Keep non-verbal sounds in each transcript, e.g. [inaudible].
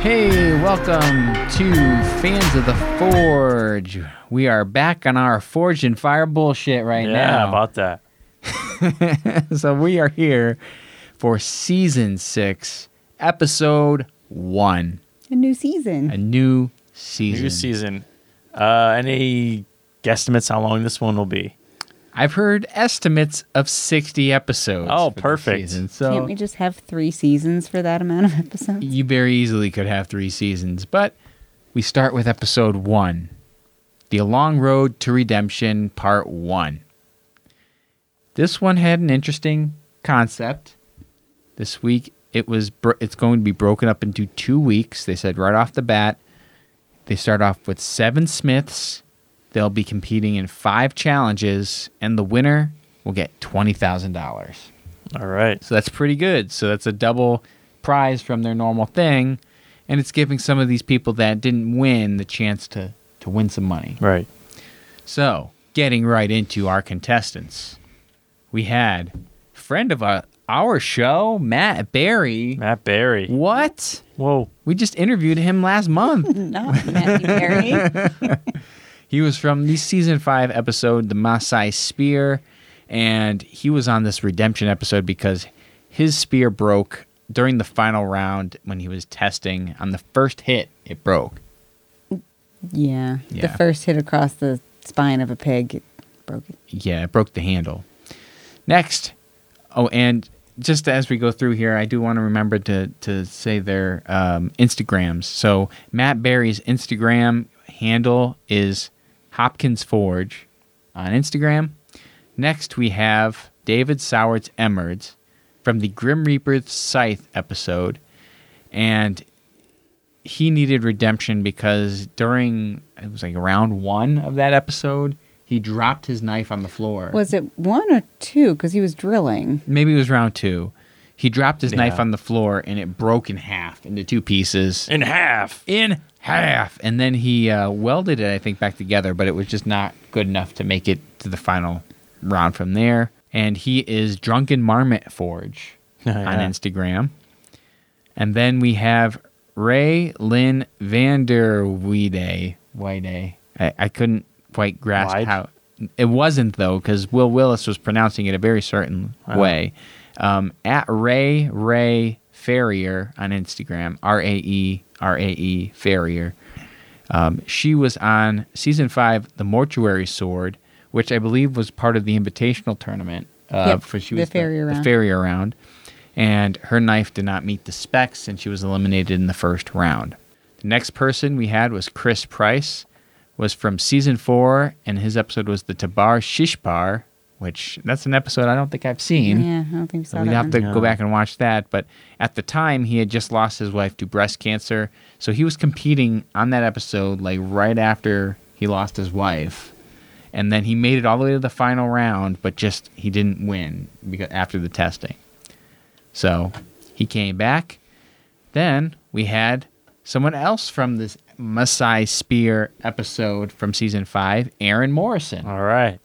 Hey, welcome to Fans of the Forge. We are back on our Forged in Fire bullshit right yeah, now. Yeah, about that. [laughs] so we are here for season six, episode one, A new season. a new season. New season. Uh, any guesstimates how long this one will be? I've heard estimates of sixty episodes. Oh, perfect. Season. So Can't we just have three seasons for that amount of episodes? you very easily could have three seasons, but we start with episode one The Long Road to Redemption, Part One. This one had an interesting concept. This week, it was bro- it's going to be broken up into two weeks. They said right off the bat, they start off with seven Smiths. They'll be competing in five challenges, and the winner will get twenty thousand dollars. All right. So that's pretty good. So that's a double prize from their normal thing. And it's giving some of these people that didn't win the chance to, to win some money. Right. So, getting right into our contestants, we had friend of uh, our show, Matt Barry. Matt Barry. What? Whoa. We just interviewed him last month. [laughs] Not Matthew Perry. [laughs] he was from the season five episode, The Maasai Spear. And he was on this redemption episode because his spear broke during the final round when he was testing. On the first hit, it broke. yeah. Yeah. The first hit across the spine of a pig it broke it. Yeah, it broke the handle. Next, oh, and just as we go through here, I do want to remember to to say their um, Instagrams. So Matt Barry's Instagram handle is Hopkins Forge on Instagram. Next, we have David Sowards Emmerds from the Grim Reaper's Scythe episode, and he needed redemption because during it was like round one of that episode, he dropped his knife on the floor. Was it one or two? Because he was drilling. Maybe it was round two. He dropped his knife on the floor and it broke in half into two pieces. In half. in half. And then he uh, welded it, I think, back together, but it was just not good enough to make it to the final round from there. And he is Drunken Marmot Forge [laughs] Oh, on. Instagram. And then we have Rae Lynn Vander Weide. Weide. I, I couldn't quite grasp Wide? how. It wasn't, though, because Will Willis was pronouncing it a very certain Wow. way. Um, at Rae Rae Farrier on Instagram, R A E R A E Farrier. Um, she was on season five, The Mortuary Sword, which I believe was part of the invitational tournament. Uh, Yep, for she the was Farrier the round. Farrier round. And her knife did not meet the specs, and she was eliminated in the first round. The next person we had was Chris Price, was from season four, and his episode was the Tabar Shishbar, which that's an episode I don't think I've seen. Yeah, I don't think So we'd have one. to Yeah. go back and watch that. But at the time, he had just lost his wife to breast cancer. So he was competing on that episode, like right after he lost his wife. And then he made it all the way to the final round, but just he didn't win because after the testing. So he came back. Then we had someone else from this Maasai Spear episode from season five, Aaron Morrison. All right.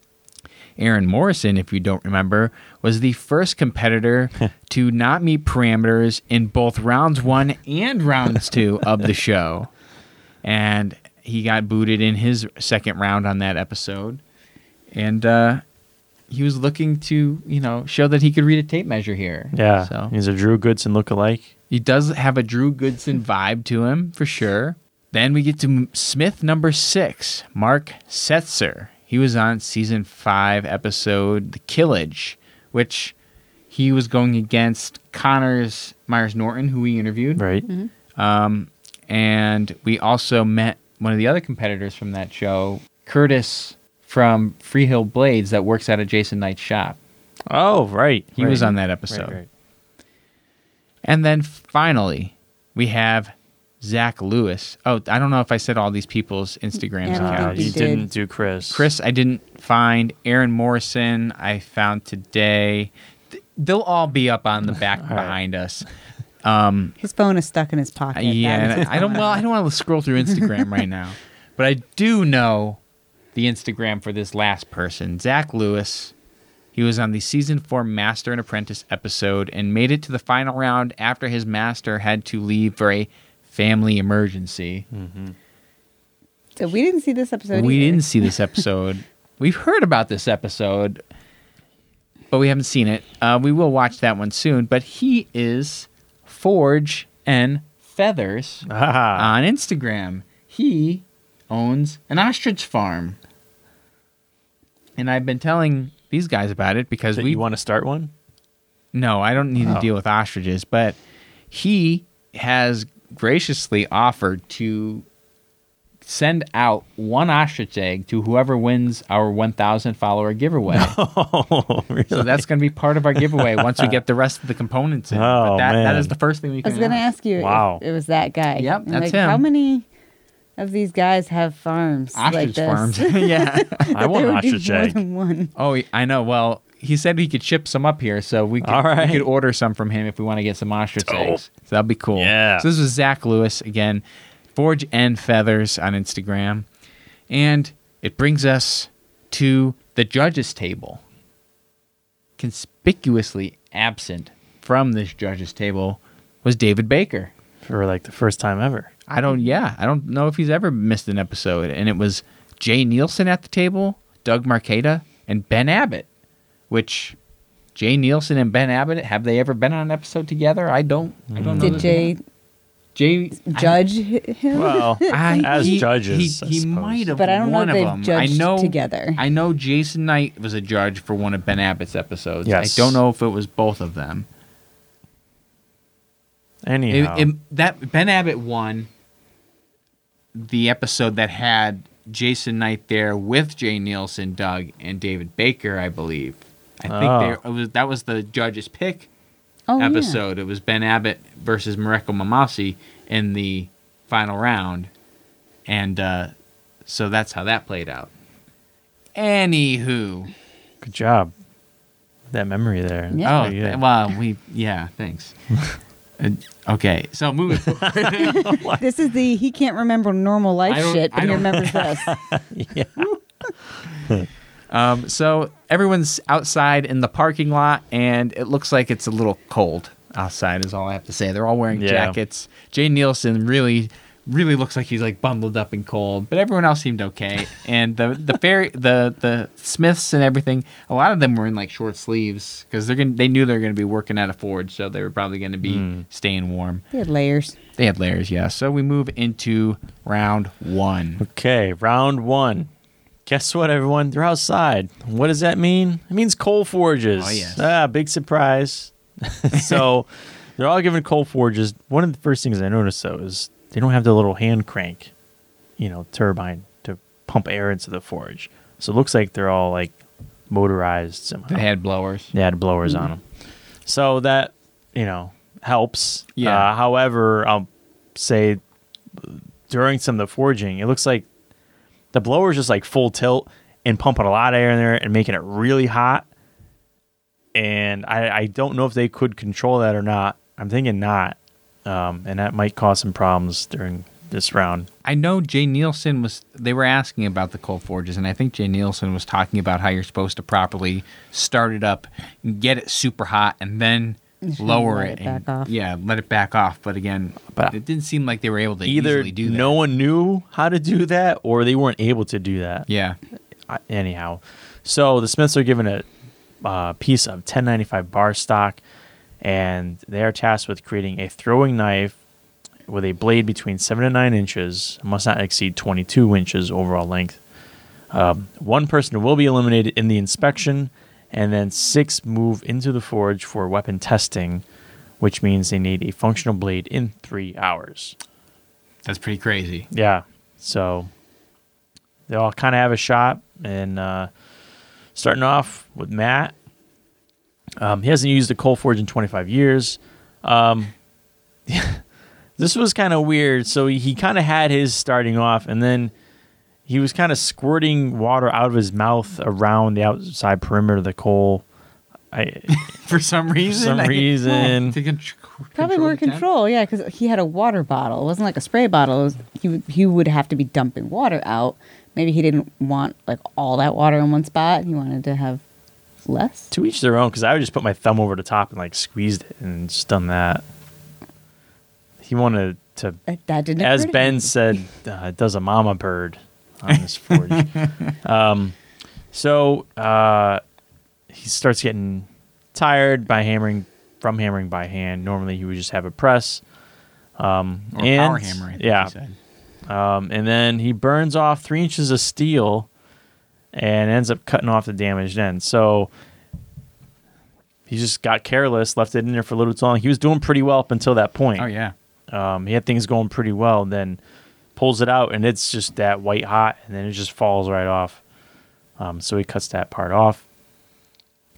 Aaron Morrison, if you don't remember, was the first competitor [laughs] to not meet parameters in both rounds one and rounds two of the show. And he got booted in his second round on that episode. And uh, he was looking to, you know, show that he could read a tape measure here. Yeah. So He's a Drew Goodson lookalike. he does have a Drew Goodson vibe to him for sure. Then we get to Smith number six, Mark Setzer. He was on season five episode The Kilij, which he was going against Connors Myers Norton, who we interviewed. Right. Um, and we also met one of the other competitors from that show, Curtis from Freehill Blades, that works out of Jason Knight's shop. Oh, right. He right. was on that Right, episode. right. And then finally, we have Zach Lewis. Oh, I don't know if I said all these people's Instagrams. Yeah, I don't Uh, think accounts. we you did. didn't do Chris. Chris, I didn't find. Aaron Morrison, I found today. Th- They'll all be up on the [laughs] back right. behind us. Um, His phone is stuck in his pocket. Yeah, is I don't. Well. I don't want to scroll through Instagram right now, [laughs] but I do know the Instagram for this last person, Zach Lewis. He was on the season four Master and Apprentice episode and made it to the final round after his master had to leave for a family emergency. So we didn't see this episode. we either. didn't see this [laughs] episode. We've heard about this episode, but we haven't seen it. Uh, we will watch that one soon. But he is Forge and Feathers Ah, on Instagram. He owns an ostrich farm. And I've been telling these guys about it because that we want to start one? no, I don't need to Oh. deal with ostriches, but he has graciously offered to send out one ostrich egg to whoever wins our 1,000 follower giveaway. [laughs] Oh, really? So that's going to be part of our giveaway once we get the rest of the components in. Oh, that, that man. is the first thing we I was gonna ask you Wow. if it was that guy. Yep, I'm that's like, him. How many of these guys have farms like Ostrich this? farms. [laughs] [laughs] yeah. I want There an would be ostrich more egg. than one. Oh, I know. Well, he said he could ship some up here, so we could, All right. we could order some from him if we want to get some ostrich Dope. eggs. So that'd be cool. Yeah. So this was Zach Lewis again, Forge and Feathers on Instagram, and it brings us to the judges' table. Conspicuously absent from this judges' table was David Baker. For like the first time ever. I don't. Yeah, I don't know if he's ever missed an episode. And it was Jay Neilson at the table, Doug Marcaida, and Ben Abbott. Which Jay Neilson and Ben Abbott have they ever been on an episode together? I don't. I don't know. Did Jay Jay judge hi- him? Well, [laughs] I, as he, judges, he, he might have. But I don't know if they've them. judged I know together. I know Jason Knight was a judge for one of Ben Abbott's episodes. Yes. I don't know if it was both of them. It- Anyhow, it- that Ben Abbott won the episode that had Jason Knight there with Jay Neilson, Doug, and David Baker, I believe. I think Oh. they, it was that was the judge's pick oh, yeah. episode. It was Ben Abbott versus Mareko Mamasi in the final round, and uh, so that's how that played out. Anywho, good job. That memory there. Yeah. oh Pretty good. th- well, we yeah, thanks. [laughs] Uh, okay, so moving forward. [laughs] This is the he can't remember normal life shit, but he remembers [laughs] this. Um, so everyone's outside in the parking lot, and it looks like it's a little cold outside. Is all I have to say. They're all wearing Yeah. jackets. Jay Neilson really, really looks like he's like bundled up and cold, but everyone else seemed okay. And the the fairy, the the Smiths and everything, a lot of them were in like short sleeves because they're gonna they knew they were gonna be working at a forge, so they were probably gonna be staying warm. They had layers. They had layers, yeah. So we move into round one. Okay, round one. Guess what, everyone? They're outside. What does that mean? It means coal forges. Oh, yes. Ah, big surprise. [laughs] so they're all given coal forges. One of the first things I noticed, though, is they don't have the little hand crank, you know, turbine to pump air into the forge. So it looks like they're all like motorized somehow. They had blowers. They had blowers on them. So that, you know, helps. Yeah. Uh, however, I'll say during some of the forging, it looks like the blower's just like full tilt and pumping a lot of air in there and making it really hot. And I, I don't know if they could control that or not. I'm thinking not. Um, and that might cause some problems during this round. I know Jay Neilson was. They were asking about the coal forges, and I think Jay Neilson was talking about how you're supposed to properly start it up, and get it super hot, and then lower it, it and back off. yeah, let it back off. But again, But- it didn't seem like they were able to Either easily do that. no one knew how to do that or they weren't able to do that. yeah, Uh, anyhow, so the Smiths are given a uh, piece of 1095 bar stock, and they are tasked with creating a throwing knife with a blade between seven and nine inches, must not exceed 22 inches overall length. Um, one person will be eliminated in the inspection, and then six move into the forge for weapon testing, which means they need a functional blade in three hours. that's pretty crazy. Yeah. So they all kind of have a shot. And uh, starting off with Matt, um, he hasn't used the coal forge in 25 years. Um, [laughs] this was kind of weird. So he, he kind of had his starting off, and then he was kind of squirting water out of his mouth around the outside perimeter of the coal. I, [laughs] For some reason, for some I- reason. to con- Probably more control, yeah, because he had a water bottle. It wasn't like a spray bottle. Was, he would- he would have to be dumping water out. Maybe he didn't want like all that water in one spot. He wanted to have less. to each their own because I would just put my thumb over the top and like squeezed it and just done that. He wanted to That, that didn't as Ben said, uh, it does a mama bird on this forge. [laughs] um, so uh, he starts getting tired by hammering from hammering by hand. Normally, he would just have a press. Um, Or and, power hammer, yeah. Um, and then he burns off three inches of steel and ends up cutting off the damaged end. So he just got careless, left it in there for a little too long. He was doing pretty well up until that point. Oh yeah. Um, he had things going pretty well, then pulls it out, and it's just that white hot, and then it just falls right off. Um, so he cuts that part off,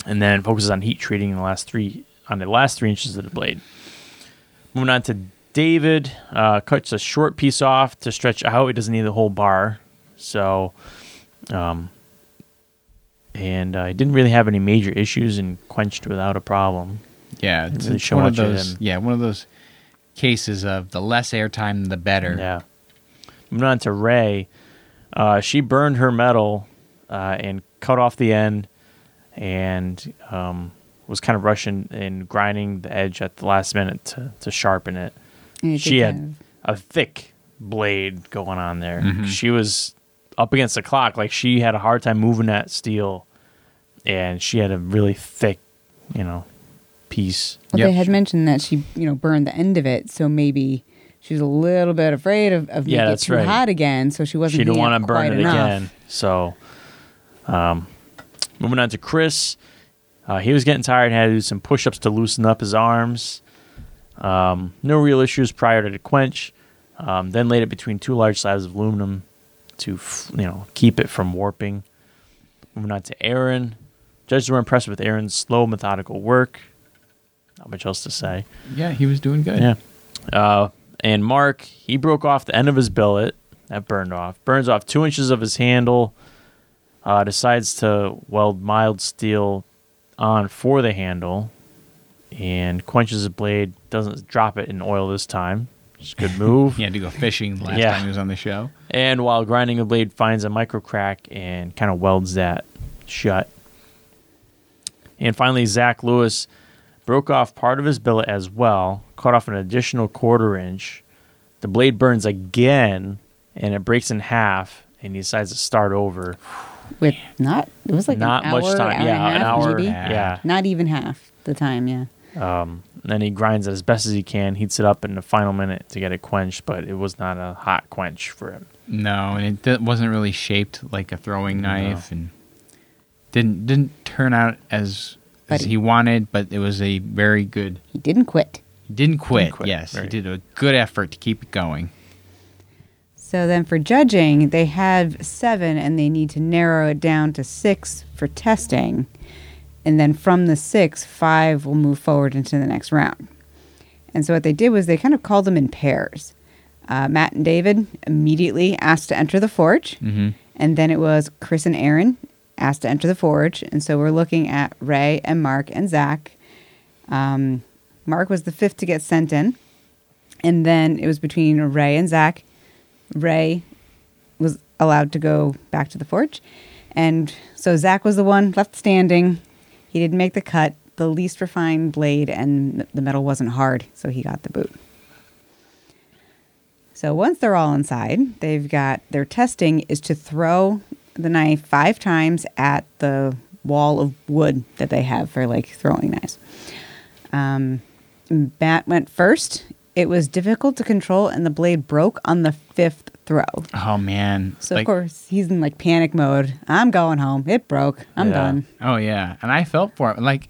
and then focuses on heat treating the last three on the last three inches of the blade. Moving on to David, uh, cuts a short piece off to stretch out. He doesn't need the whole bar, so, um, and uh, he didn't really have any major issues and quenched without a problem. Yeah, it's, really it's one of those. Yeah, one of those cases of the less airtime, the better. Yeah. Moving on to Rae, uh, she burned her metal uh, and cut off the end, and um, was kind of rushing and grinding the edge at the last minute to, to sharpen it. And She had kind a thick blade going on there. Mhm. She was up against the clock, like she had a hard time moving that steel, and she had a really thick, you know, piece. Well, Yep. they had mentioned that she, you know, burned the end of it, so maybe she was a little bit afraid of, of Yeah, making it that's too right. hot again, so she wasn't. she didn't want to burn it enough. again. So, um, moving on to Chris, uh, he was getting tired and had to do some push-ups to loosen up his arms. Um, no real issues prior to the quench. Um, then laid it between two large slabs of aluminum to, f- you know, keep it from warping. Moving on to Aaron, judges were impressed with Aaron's slow, methodical work. Not much else to say. Yeah, he was doing good. Yeah. Uh, and Mark, he broke off the end of his billet. That burned off. Burns off two inches of his handle. Uh, decides to weld mild steel on for the handle. And quenches the blade. Doesn't drop it in oil this time. Just a good [laughs] move. He had to go fishing last Yeah. time he was on the show. And while grinding the blade, finds a micro crack and kind of welds that shut. And finally, Zach Lewis broke off part of his billet as well, cut off an additional quarter inch. The blade burns again, and it breaks in half, and he decides to start over. With not, it was like Not an hour, much time. hour yeah, and an half, hour. maybe? Yeah. Not even half the time. Yeah. Um, and then he grinds it as best as he can, heats it up in the final minute to get it quenched, but it was not a hot quench for him. No, and it di- wasn't really shaped like a throwing knife, and didn't didn't turn out as as But he wanted. But it was a very good. He didn't quit. He didn't quit. quit, Yes, right. he did a good effort to keep it going. So then for judging, they have seven and they need to narrow it down to six for testing. And then from the six, five will move forward into the next round. And so what they did was they kind of called them in pairs. Uh, Matt and David immediately asked to enter the forge. Mm-hmm. And then it was Chris and Aaron asked to enter the forge. And so we're looking at Rae and Mark and Zach. Um, Mark was the fifth to get sent in. And then it was between Rae and Zach. Rae was allowed to go back to the forge. And so Zach was the one left standing. He didn't make the cut, the least refined blade, and the metal wasn't hard. So he got the boot. So once they're all inside, they've got their testing is to throw the knife five times at the wall of wood that they have for like throwing knives. Um, Matt went first. It was difficult to control, and the blade broke on the fifth throw. Oh man! So Like- of course he's in like panic mode. I'm going home. It broke. I'm Yeah. done. Oh yeah, and I felt for it. Like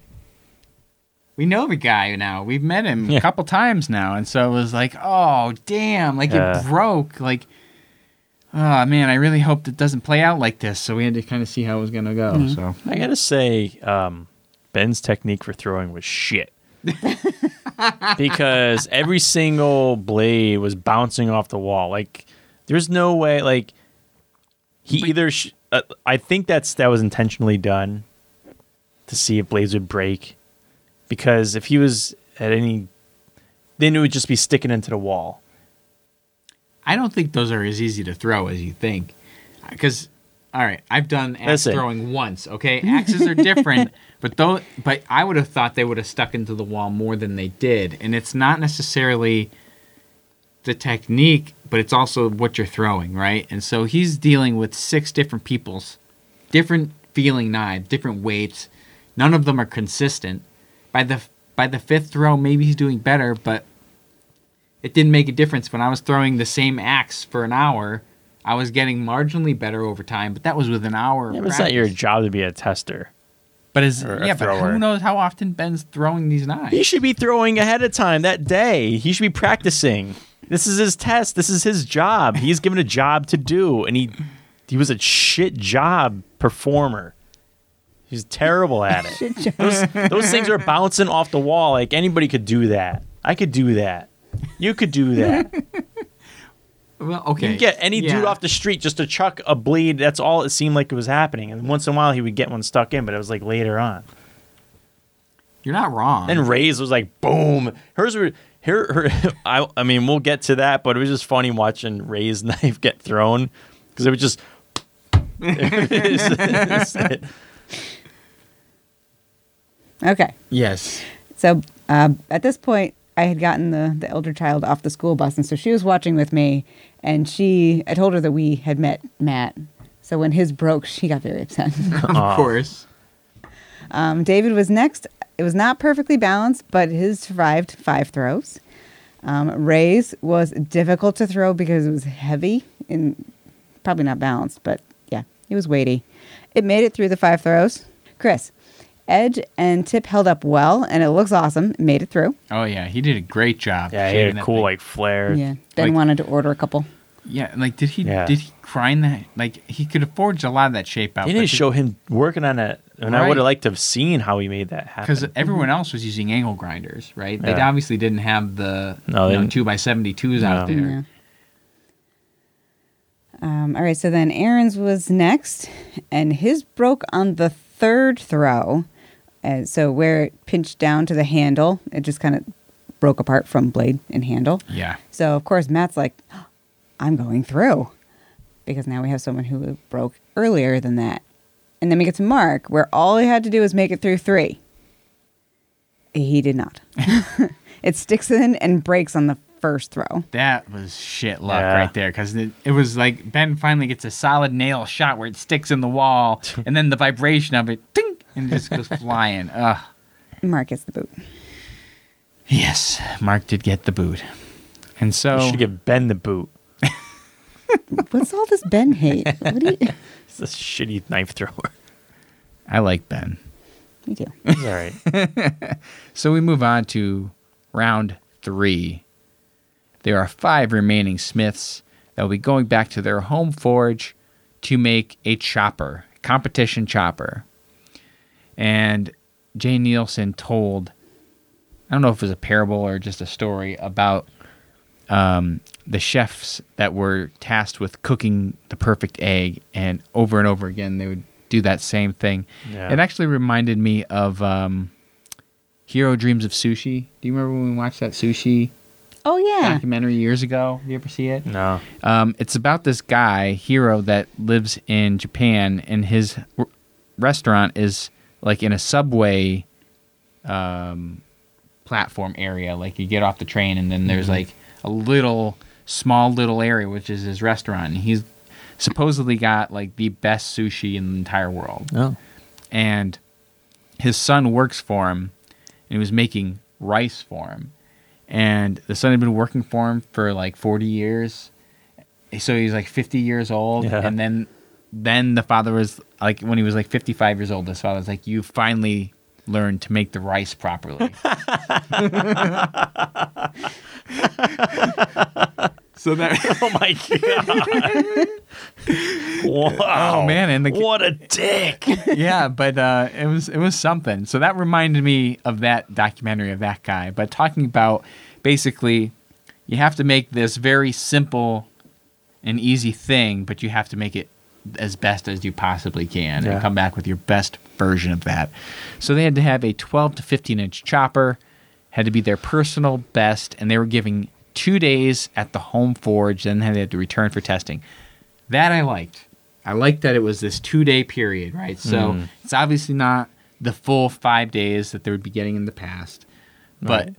we know the guy now. We've met him Yeah. a couple times now, and so it was like, oh damn, like Yeah. it broke. Like, oh man, I really hoped it doesn't play out like this. So we had to kind of see how it was gonna go. Mm-hmm. So I gotta say, um, Ben's technique for throwing was shit. [laughs] because every single blade was bouncing off the wall. Like, there's no way. Like, he either. Sh- uh, I think that's that was intentionally done to see if blades would break. Because if he was at any, then it would just be sticking into the wall. I don't think those are as easy to throw as you think. Uh, because, all right, I've done axe throwing once. Okay, [laughs] axes are different, but though, but I would have thought they would have stuck into the wall more than they did, and it's not necessarily the technique, but it's also what you're throwing, right? And so he's dealing with six different people's different feeling knives, different weights. None of them are consistent. By the by the fifth throw, maybe he's doing better, but it didn't make a difference when I was throwing the same axe for an hour. I was getting marginally better over time, but that was with an hour. of Yeah, but it's not your job to be a tester. But is yeah, but who knows how often Ben's throwing these knives? He should be throwing ahead of time that day. He should be practicing. This is his test. This is his job. He's given a job to do, and he he was a shit job performer. He's terrible at it. [laughs] those, those things are bouncing off the wall. Like anybody could do that. I could do that. You could do that. [laughs] Well, okay. can get any dude off the street just to chuck a blade. That's all it seemed like it was happening. And once in a while, he would get one stuck in, but it was like later on. You're not wrong. Then Rae's was like boom. Hers were here. Her, [laughs] I, I mean, we'll get to that, but it was just funny watching Rae's [laughs] knife get thrown because it was just. Okay. yes. So uh, at this point, I had gotten the, the elder child off the school bus, and so she was watching with me. And she, I told her that we had met Matt. So when his broke, she got very upset. [laughs] Of course. um, David was next. It was not perfectly balanced, but his survived five throws. Um, Rae's was difficult to throw because it was heavy and probably not balanced, but yeah, it was weighty. It made it through the five throws. Chris, edge and tip held up well, and it looks awesome. It made it through. Oh yeah, he did a great job. yeah, he had a cool thing. like flare. Yeah, Ben Like- wanted to order a couple. Yeah, like did he Yeah. did he grind that? Like he could have forged a lot of that shape out. They didn't show him working on it, and I would have liked to have seen how he made that happen. because everyone else was using angle grinders, right? They obviously didn't have the No, you know, two by seventy twos out there. Yeah. Um, all right, so then Aaron's was next, and his broke on the third throw. And so where it pinched down to the handle, it just kind of broke apart from blade and handle. Yeah. So of course Matt's like, I'm going through, because now we have someone who broke earlier than that. And then we get to Mark, where all he had to do was make it through three. He did not. [laughs] it sticks in and breaks on the first throw. That was shit luck Yeah. right there because it, it was like Ben finally gets a solid nail shot where it sticks in the wall, [laughs] and then the vibration of it, ding, and it just goes flying. Ugh. Mark gets the boot. Yes, Mark did get the boot, and so you should give Ben the boot. [laughs] What's all this Ben hate? What do you? [laughs] It's a shitty knife thrower. I like Ben. Me too. It's all right. [laughs] So we move on to round three. There are five remaining smiths that will be going back to their home forge to make a chopper, competition chopper. And Jay Neilson told, I don't know if it was a parable or just a story about um, the chefs that were tasked with cooking the perfect egg, and over and over again they would do that same thing. Yeah. It actually reminded me of um, Jiro Dreams of Sushi. Do you remember when we watched that sushi Oh yeah. documentary years ago? You ever see it? No. Um, it's about this guy, Jiro, that lives in Japan, and his r- restaurant is like in a subway um, platform area. Like you get off the train, and then there's like a little, small little area, which is his restaurant. And he's supposedly got like the best sushi in the entire world No. and his son works for him and he was making rice for him and the son had been working for him for like 40 years so he's like 50 years old Yeah. and then then the father was like when he was like 55 years old his father was like you finally learned to make the rice properly [laughs] so that [laughs] Oh my god. [laughs] wow. Oh, man, and the- what a dick. yeah, but uh, it was it was something. So that reminded me of that documentary of that guy. But talking about basically, you have to make this very simple and easy thing, but you have to make it as best as you possibly can Yeah. and come back with your best version of that. So they had to have a 12 to 15 inch chopper, had to be their personal best, and they were giving two days at the home forge. Then they had to return for testing. That I liked. I liked that it was this two day period, right? So Mm. it's obviously not the full five days that they would be getting in the past, but Right.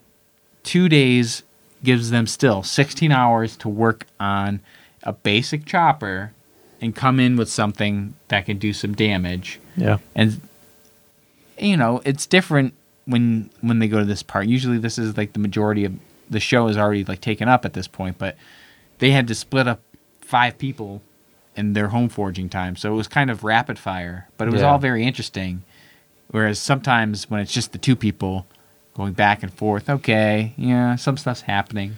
two days gives them still 16 hours to work on a basic chopper and come in with something that can do some damage. Yeah. And you know, it's different when when they go to this part. Usually this is like the majority of the show is already like taken up at this point, but they had to split up five people in their home forging time. So it was kind of rapid fire, but it was Yeah. all very interesting. Whereas sometimes when it's just the two people going back and forth, okay, yeah, some stuff's happening.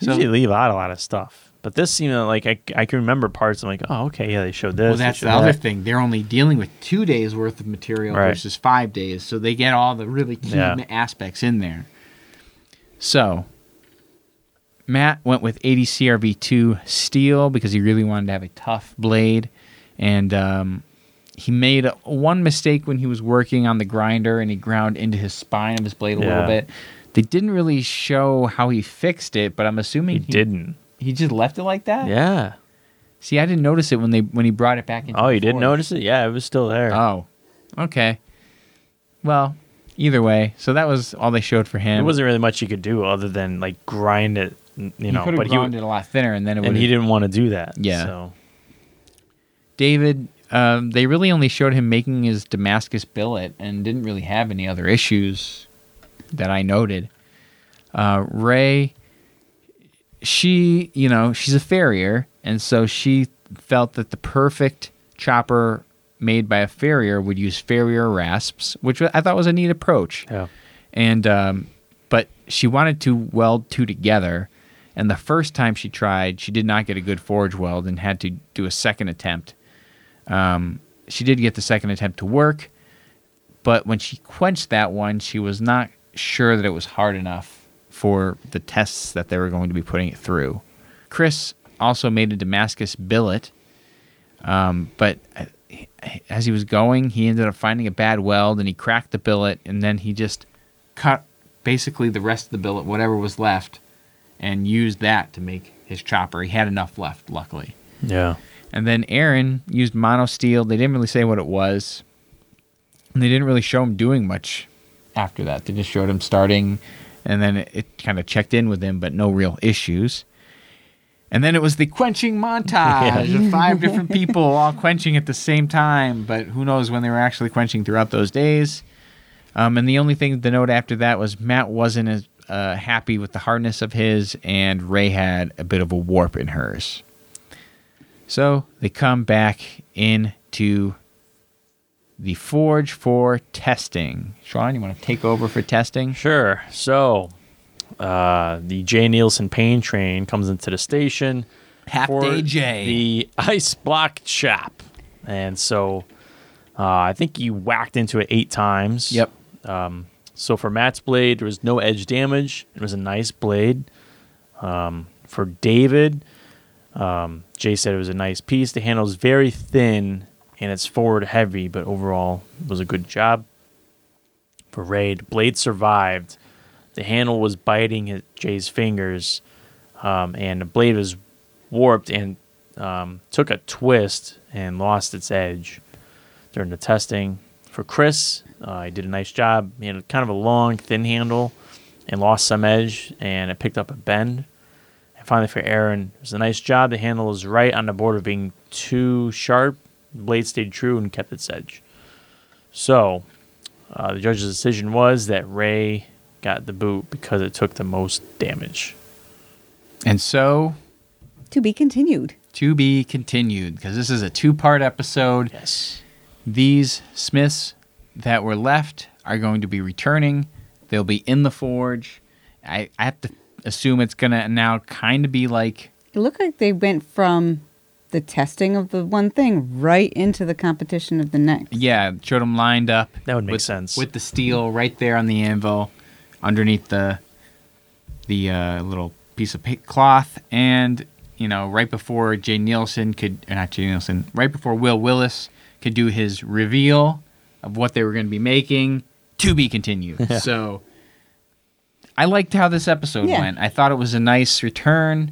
So Usually leave out a lot of stuff. But this seemed like I, I can remember parts. I'm like, oh, okay, yeah, they showed this. Well, that's the other that. thing. They're only dealing with two days worth of material Right. versus five days, so they get all the really key Yeah. aspects in there. So, Matt went with 80CrV2 steel because he really wanted to have a tough blade, and um, he made one mistake when he was working on the grinder, and he ground into his spine of his blade a little bit. They didn't really show how he fixed it, but I'm assuming He didn't. He just left it like that. Yeah. See, I didn't notice it when they when he brought it back in. Oh, the you didn't notice it? Yeah, it was still there. Oh, okay. Well, either way, so that was all they showed for him. There wasn't really much you could do other than like grind it, you know. could have But he ground it a lot thinner, and then it would. and he didn't want to do that. Yeah. So David, um, they really only showed him making his Damascus billet, and didn't really have any other issues that I noted. Uh, Rae, she, you know, she's a farrier, and so she felt that the perfect chopper made by a farrier would use farrier rasps, which I thought was a neat approach. yeah. and um, but she wanted to weld two together and the first time she tried she did not get a good forge weld and had to do a second attempt um, she did get the second attempt to work but when she quenched that one she was not sure that it was hard enough for the tests that they were going to be putting it through chris also made a damascus billet um, but uh, as he was going, he ended up finding a bad weld and he cracked the billet and then he just cut basically the rest of the billet, whatever was left, and used that to make his chopper. He had enough left, luckily. Yeah. And then Aaron used mono steel. They didn't really say what it was. And they didn't really show him doing much after that. They just showed him starting and then it, it kind of checked in with him, but no real issues. And then it was the quenching montage [laughs] of five different people all quenching at the same time, but who knows when they were actually quenching throughout those days. Um, and the only thing to note after that was Matt wasn't as uh, happy with the hardness of his, and Rae had a bit of a warp in hers. So they come back into the forge for testing. Sean, you want to take over for testing? Sure. So, uh, the J. Neilson pain train comes into the station. Half for day J. The [laughs] ice block shop. And so, uh, I think he whacked into it eight times. Yep. Um, so for Matt's blade, there was no edge damage. It was a nice blade. Um, for David, um, Jay said it was a nice piece. The handle is very thin and it's forward heavy, but overall it was a good job. For the blade survived. The handle was biting at Jay's fingers, um, and the blade was warped and um, took a twist and lost its edge during the testing. For Chris, uh, he did a nice job. He had kind of a long, thin handle and lost some edge, and it picked up a bend. And finally, for Aaron, it was a nice job. The handle was right on the border of being too sharp. The blade stayed true and kept its edge. So, uh, the judge's decision was that Rae got the boot because it took the most damage. And so To be continued. to be continued because this is a two part episode. Yes. These Smiths that were left are going to be returning. They'll be in the forge. I, I have to assume it's going to now kind of be like It looked like they went from the testing of the one thing right into the competition of the next. yeah, showed them lined up. That would make with, sense. with the steel right there on the anvil, underneath the the uh, little piece of cloth, and you know, right before Jay Neilson could, or not Jay Neilson, right before Will Willis could do his reveal of what they were going to be making. To be continued. [laughs] so, I liked how this episode Yeah. went. I thought it was a nice return,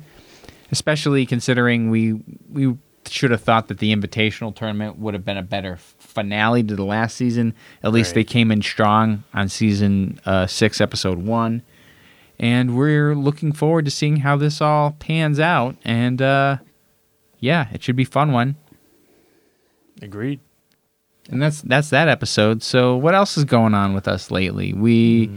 especially considering we we should have thought that the invitational tournament would have been a better finale to the last season. At least Right. they came in strong on season uh, six, episode one, and we're looking forward to seeing how this all pans out. And uh, yeah, it should be a fun one. Agreed. And that's that's that episode. So what else is going on with us lately? We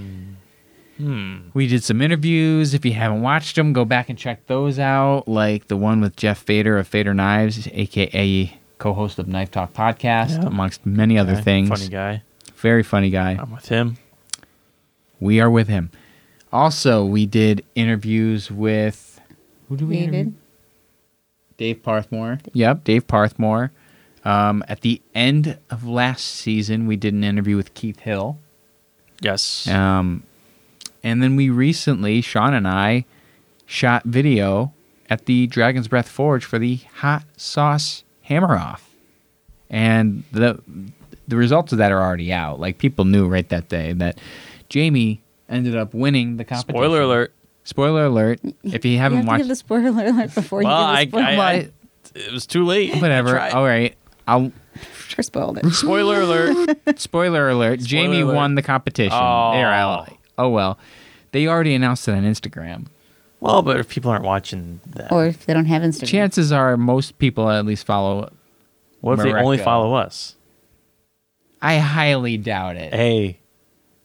Hmm. we did some interviews. If you haven't watched them, go back and check those out. Like the one with Jeff Fader of Fader Knives, aka co-host of Knife Talk podcast, Yeah. amongst many other Okay, things. Funny guy. Very funny guy. I'm with him. We are with him. Also, we did interviews with who do we David. interview? Dave Parthmore. Yep, Dave Parthmore. Um, at the end of last season, we did an interview with Keith Hill. Yes. Um, and then we recently, Sean and I, shot video at the Dragon's Breath Forge for the hot sauce hammer off, and the the results of that are already out. Like people knew right that day that Jamie ended up winning the competition. Spoiler alert. Spoiler alert! If you haven't you have watched, to give the spoiler alert before Well, you I, give the spoiler. I, I, alert. it was too late. whatever. All right, I'll sure spoiled it. [laughs] Spoiler alert. Spoiler alert: Jamie alert. won the competition. Oh. There, I, oh well. They already announced it on Instagram. Well, but if people aren't watching that, or if they don't have Instagram. Chances are most people at least follow. what if they only follow us? I highly doubt it. Hey,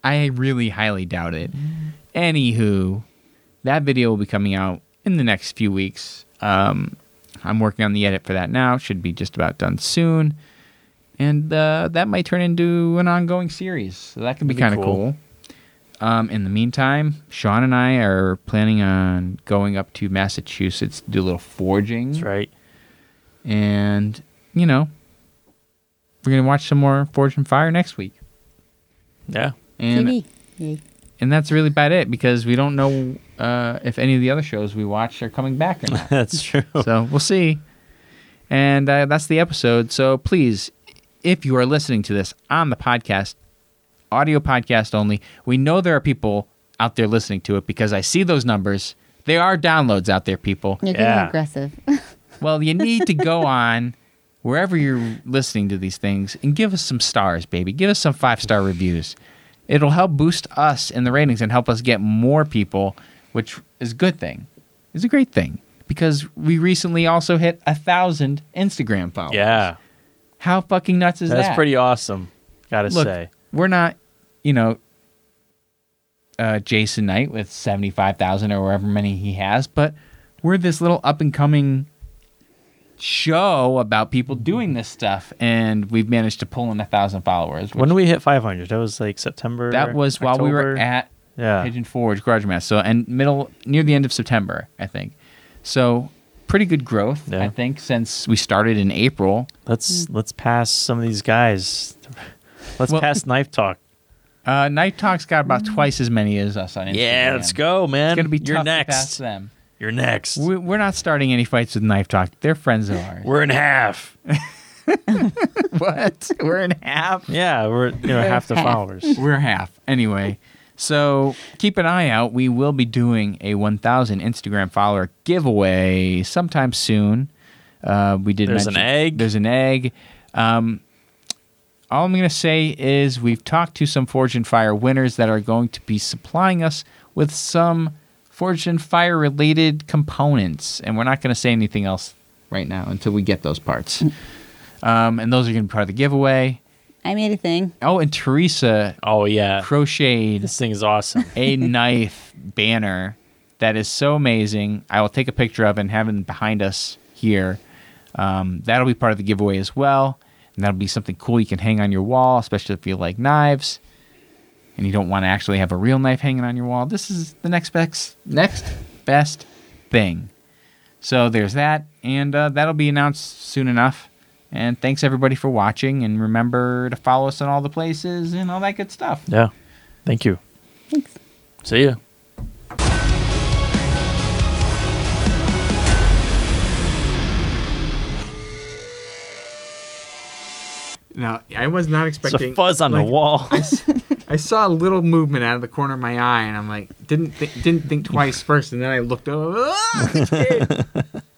I really highly doubt it. Anywho, that video will be coming out in the next few weeks. Um, I'm working on the edit for that now. Should be just about done soon. And uh, that might turn into an ongoing series. So that could be That'd kind of cool. cool. Um, in the meantime, Sean and I are planning on going up to Massachusetts to do a little forging. that's right. And, you know, we're going to watch some more Forged in Fire next week. Yeah. And TV. And that's really about it because we don't know uh, if any of the other shows we watch are coming back or not. [laughs] That's true. so we'll see. And uh, that's the episode. So please, if you are listening to this on the podcast, audio podcast only, we know there are people out there listening to it because I see those numbers. There are downloads out there, people. You're getting Yeah. aggressive. [laughs] Well, you need to go [laughs] on wherever you're listening to these things and give us some stars, baby. Give us some five star reviews. It'll help boost us in the ratings and help us get more people, which is a good thing. It's a great thing because we recently also hit a thousand Instagram followers. Yeah. How fucking nuts is That's that? That's pretty awesome. Gotta Look, say. we're not, you know, uh, Jason Knight with 75,000 or however many he has, but we're this little up and coming show about people doing this stuff, and we've managed to pull in a thousand followers. When did we hit 500? That was like September. that was while we were at Yeah. Pigeon Forge Garage Mass, so and middle near the end of September, I think. So pretty good growth, Yeah. I think, since we started in April. Let's let's pass some of these guys. Let's Well- pass knife talk. Uh, Knife Talk's got about twice as many as us on Instagram. Yeah, let's go, man. It's gonna be You're tough to pass next. them. You're next. We, we're not starting any fights with Knife Talk. They're friends of ours. We're in half. [laughs] [laughs] what? We're in half. Yeah, we're you know half the followers. [laughs] We're half. Anyway, so keep an eye out. We will be doing a 1,000 Instagram follower giveaway sometime soon. Uh, we did. There's an egg. There's an egg. Um, all I'm going to say is we've talked to some Forged in Fire winners that are going to be supplying us with some Forged in Fire related components, and we're not going to say anything else right now until we get those parts. Um, and those are going to be part of the giveaway. I made a thing. Oh, and Teresa Oh yeah, crocheted this thing is awesome. [laughs] a knife banner that is so amazing. I will take a picture of it and have it behind us here. Um, that'll be part of the giveaway as well. And that'll be something cool you can hang on your wall, especially if you like knives and you don't want to actually have a real knife hanging on your wall. This is the next best, next best thing. So there's that, and uh, that'll be announced soon enough. And thanks everybody for watching, and remember to follow us on all the places and all that good stuff. Yeah, thank you. Thanks. See ya. Now, I was not It's expecting a fuzz on like, the wall. I saw a little movement out of the corner of my eye, and I'm like, didn't th- didn't think twice [laughs] first, and then I looked over. Oh, it's kid. [laughs]